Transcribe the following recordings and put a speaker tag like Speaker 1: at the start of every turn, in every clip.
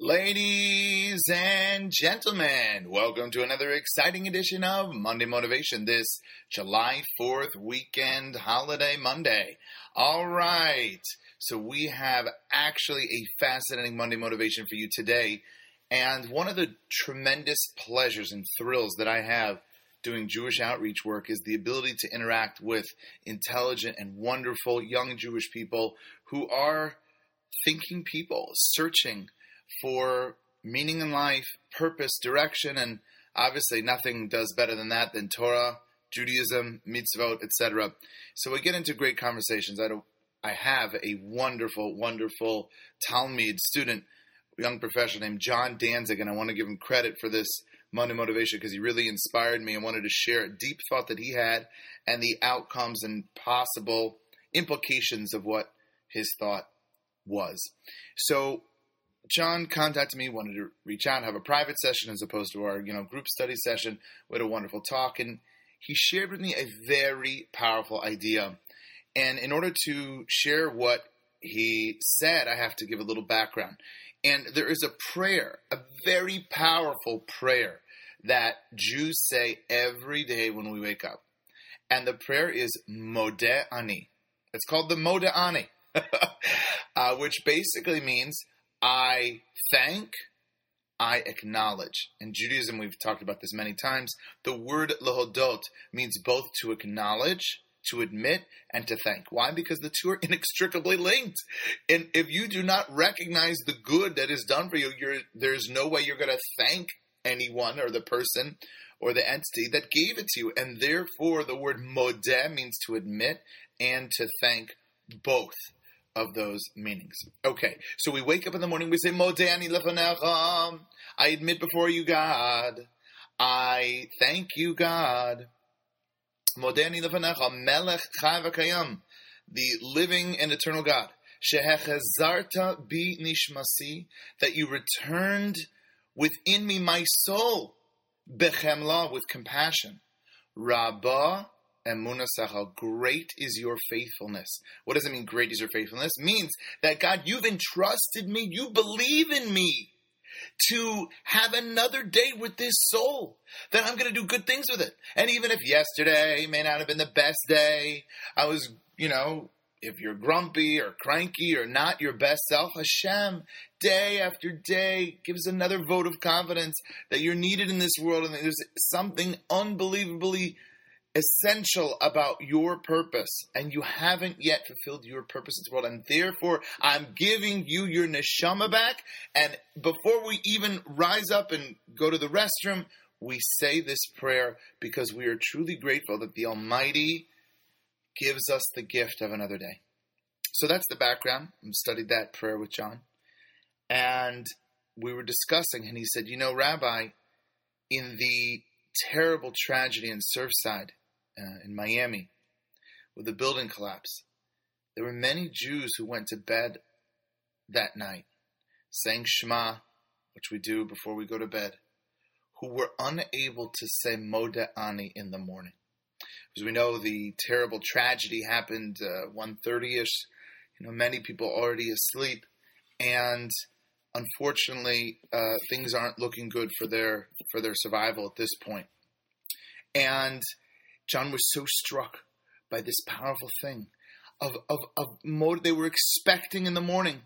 Speaker 1: Ladies and gentlemen, welcome to another exciting edition of Monday Motivation this July 4th weekend holiday Monday. All right, so we have actually a fascinating Monday Motivation for you today. And one of the tremendous pleasures and thrills that I have doing Jewish outreach work is the ability to interact with intelligent and wonderful young Jewish people who are thinking people, searching for meaning in life, purpose, direction, and obviously nothing does better than that than Torah, Judaism, mitzvot, etc. So we get into great conversations. I, don't I have a wonderful, wonderful Talmud student, young professional named John Danzig, and I want to give him credit for this Monday motivation because he really inspired me and wanted to share a deep thought that he had and the outcomes and possible implications of what his thought was. So John contacted me, wanted to reach out and have a private session as opposed to our, you know, group study session. We had a wonderful talk, and he shared with me a very powerful idea. And in order to share what he said, I have to give a little background. And there is a prayer, a very powerful prayer that Jews say every day when we wake up. And the prayer is Modeh Ani. It's called the Modeh Ani, uh, which basically means I thank, I acknowledge. In Judaism, we've talked about this many times. The word lahodot means both to acknowledge, to admit, and to thank. Why? Because the two are inextricably linked. And if you do not recognize the good that is done for you, there's no way you're going to thank anyone or the person or the entity that gave it to you. And therefore, the word modeh means to admit and to thank both of those meanings. Okay, so we wake up in the morning, we say, Modani lefanecha. I admit before you, God. I thank you, God. Modani lefanecha, melech chai the living and eternal God. Shehechazarta bi nishmasi, that you returned within me my soul, bechemla, with compassion. Rabbah Emunasacha, great is your faithfulness. What does it mean, great is your faithfulness? It means that God, you've entrusted me, you believe in me to have another day with this soul, that I'm going to do good things with it. And even if yesterday may not have been the best day, I was, you know, if you're grumpy or cranky or not your best self, Hashem, day after day, gives another vote of confidence that you're needed in this world and there's something unbelievably essential about your purpose and you haven't yet fulfilled your purpose in this world and therefore I'm giving you your neshama back and before we even rise up and go to the restroom we say this prayer because we are truly grateful that the Almighty gives us the gift of another day. So that's the background. I studied that prayer with John. And we were discussing, and he said, You know, Rabbi, in the terrible tragedy in Surfside, uh, in Miami with the building collapse. There were many Jews who went to bed that night saying Shema, which we do before we go to bed, who were unable to say Modeh Ani in the morning. As we know, the terrible tragedy happened uh, 1.30ish. You know, many people already asleep, and unfortunately, uh, things aren't looking good for their for their survival at this point. And John was so struck by this powerful thing of, of, of more they were expecting in the morning.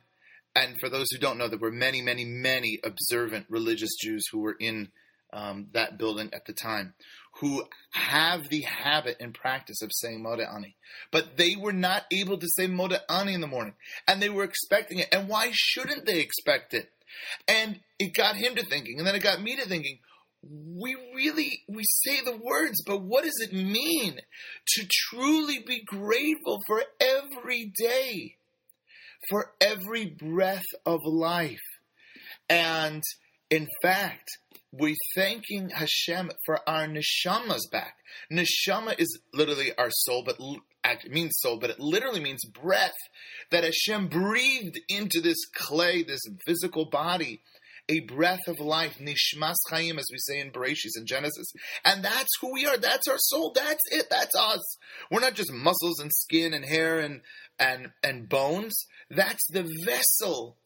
Speaker 1: And for those who don't know, there were many, many, many observant religious Jews who were in um, that building at the time who have the habit and practice of saying Modeh Ani. But they were not able to say Modeh Ani in the morning. And they were expecting it. And why shouldn't they expect it? And it got him to thinking. And then it got me to thinking, we really we say the words but what does it mean to truly be grateful for every day for every breath of life and in fact we're thanking Hashem for our neshamas back. Neshama is literally our soul, but it means soul, but it literally means breath that Hashem breathed into this clay, this physical body, a breath of life, nishmas chayim, as we say in Bereshis in Genesis. And that's who we are. That's our soul. That's it. That's us. We're not just muscles and skin and hair and and and bones. That's the vessel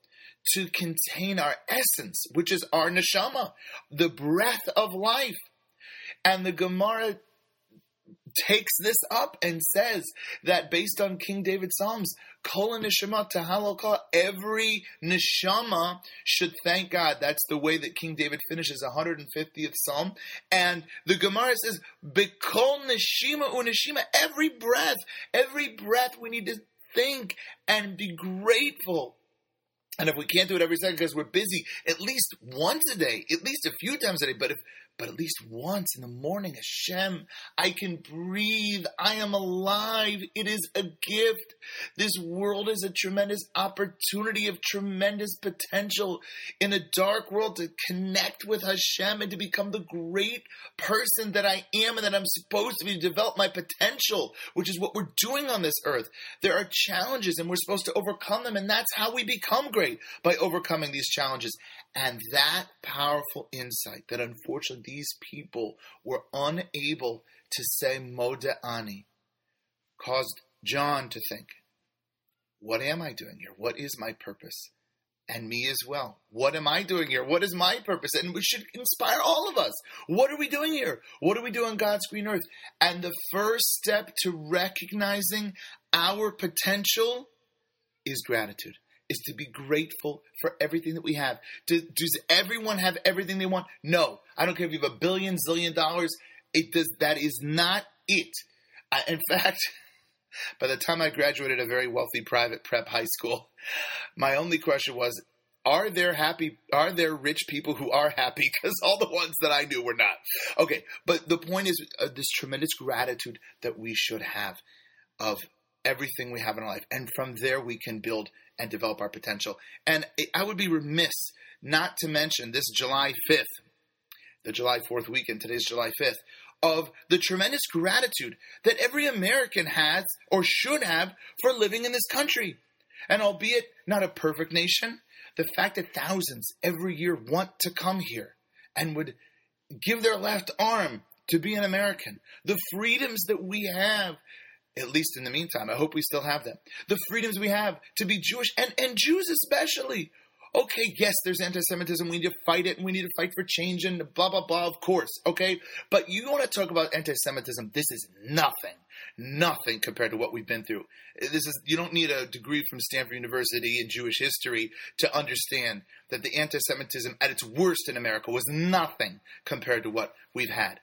Speaker 1: to contain our essence, which is our neshama, the breath of life. And the Gemara takes this up and says that based on King David's Psalms, Kol neshama tahaloka, every neshama should thank God. That's the way that King David finishes 150th Psalm. And the Gemara says, Bekol neshima uneshima, every breath, every breath we need to think and be grateful. And if we can't do it every second because we're busy, at least once a day, at least a few times a day. But if but at least once in the morning, Hashem, I can breathe. I am alive. It is a gift. This world is a tremendous opportunity of tremendous potential in a dark world to connect with Hashem and to become the great person that I am and that I'm supposed to be to develop my potential, which is what we're doing on this earth. There are challenges and we're supposed to overcome them, and that's how we become great by overcoming these challenges. And that powerful insight that unfortunately these people were unable to say Moda'ani caused John to think, What am I doing here? What is my purpose? And me as well. What am I doing here? What is my purpose? And we should inspire all of us. What are we doing here? What do we do on God's green earth? And the first step to recognizing our potential is gratitude is to be grateful for everything that we have. Does, does everyone have everything they want? No. I don't care if you have a billion, zillion dollars. It does. That is not it. In fact, by the time I graduated a very wealthy private prep high school, my only question was, are there happy are there rich people who are happy because all the ones that i knew were not okay but the point is uh, this tremendous gratitude that we should have of everything we have in our life and from there we can build and develop our potential. And I would be remiss not to mention this July 5th, the July 4th weekend, today's July 5th, of the tremendous gratitude that every American has or should have for living in this country. And albeit not a perfect nation, the fact that thousands every year want to come here and would give their left arm to be an American, the freedoms that we have at least in the meantime. I hope we still have them. The freedoms we have to be Jewish and, and Jews especially. Okay, yes, there's anti Semitism. We need to fight it and we need to fight for change and blah, blah, blah, of course. Okay, but you want to talk about anti Semitism. This is nothing, nothing compared to what we've been through. This is, you don't need a degree from Stanford University in Jewish history to understand that the anti Semitism at its worst in America was nothing compared to what we've had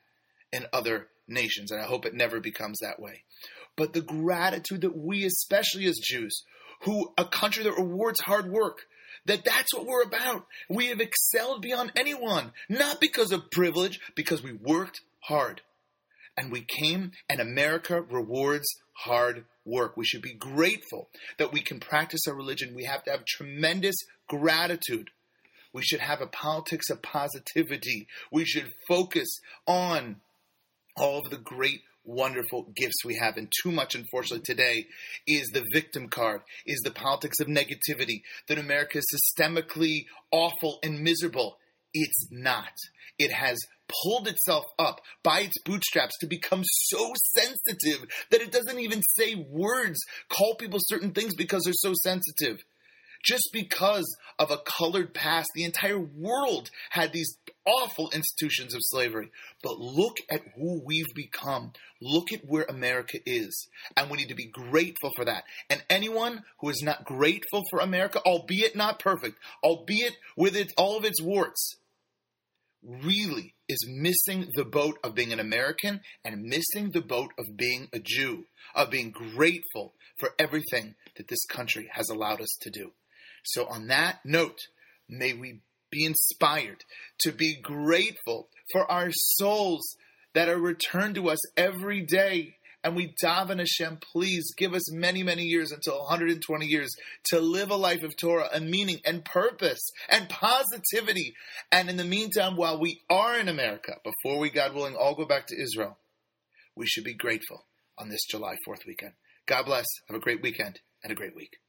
Speaker 1: in other nations. And I hope it never becomes that way but the gratitude that we, especially as Jews, who a country that rewards hard work, that that's what we're about. We have excelled beyond anyone, not because of privilege, because we worked hard. And we came, and America rewards hard work. We should be grateful that we can practice our religion. We have to have tremendous gratitude. We should have a politics of positivity. We should focus on all of the great wonderful gifts we have. And too much, unfortunately, today is the victim card, is the politics of negativity, that America is systemically awful and miserable. It's not. It has pulled itself up by its bootstraps to become so sensitive that it doesn't even say words, call people certain things because they're so sensitive just because of a colored past. The entire world had these awful institutions of slavery. But look at who we've become. Look at where America is. And we need to be grateful for that. And anyone who is not grateful for America, albeit not perfect, albeit with it, all of its warts, really is missing the boat of being an American and missing the boat of being a Jew, of being grateful for everything that this country has allowed us to do. So, on that note, may we be inspired to be grateful for our souls that are returned to us every day. And we daven Hashem, please give us many, many years until 120 years to live a life of Torah and meaning and purpose and positivity. And in the meantime, while we are in America, before we, God willing, all go back to Israel, we should be grateful on this July 4th weekend. God bless. Have a great weekend and a great week.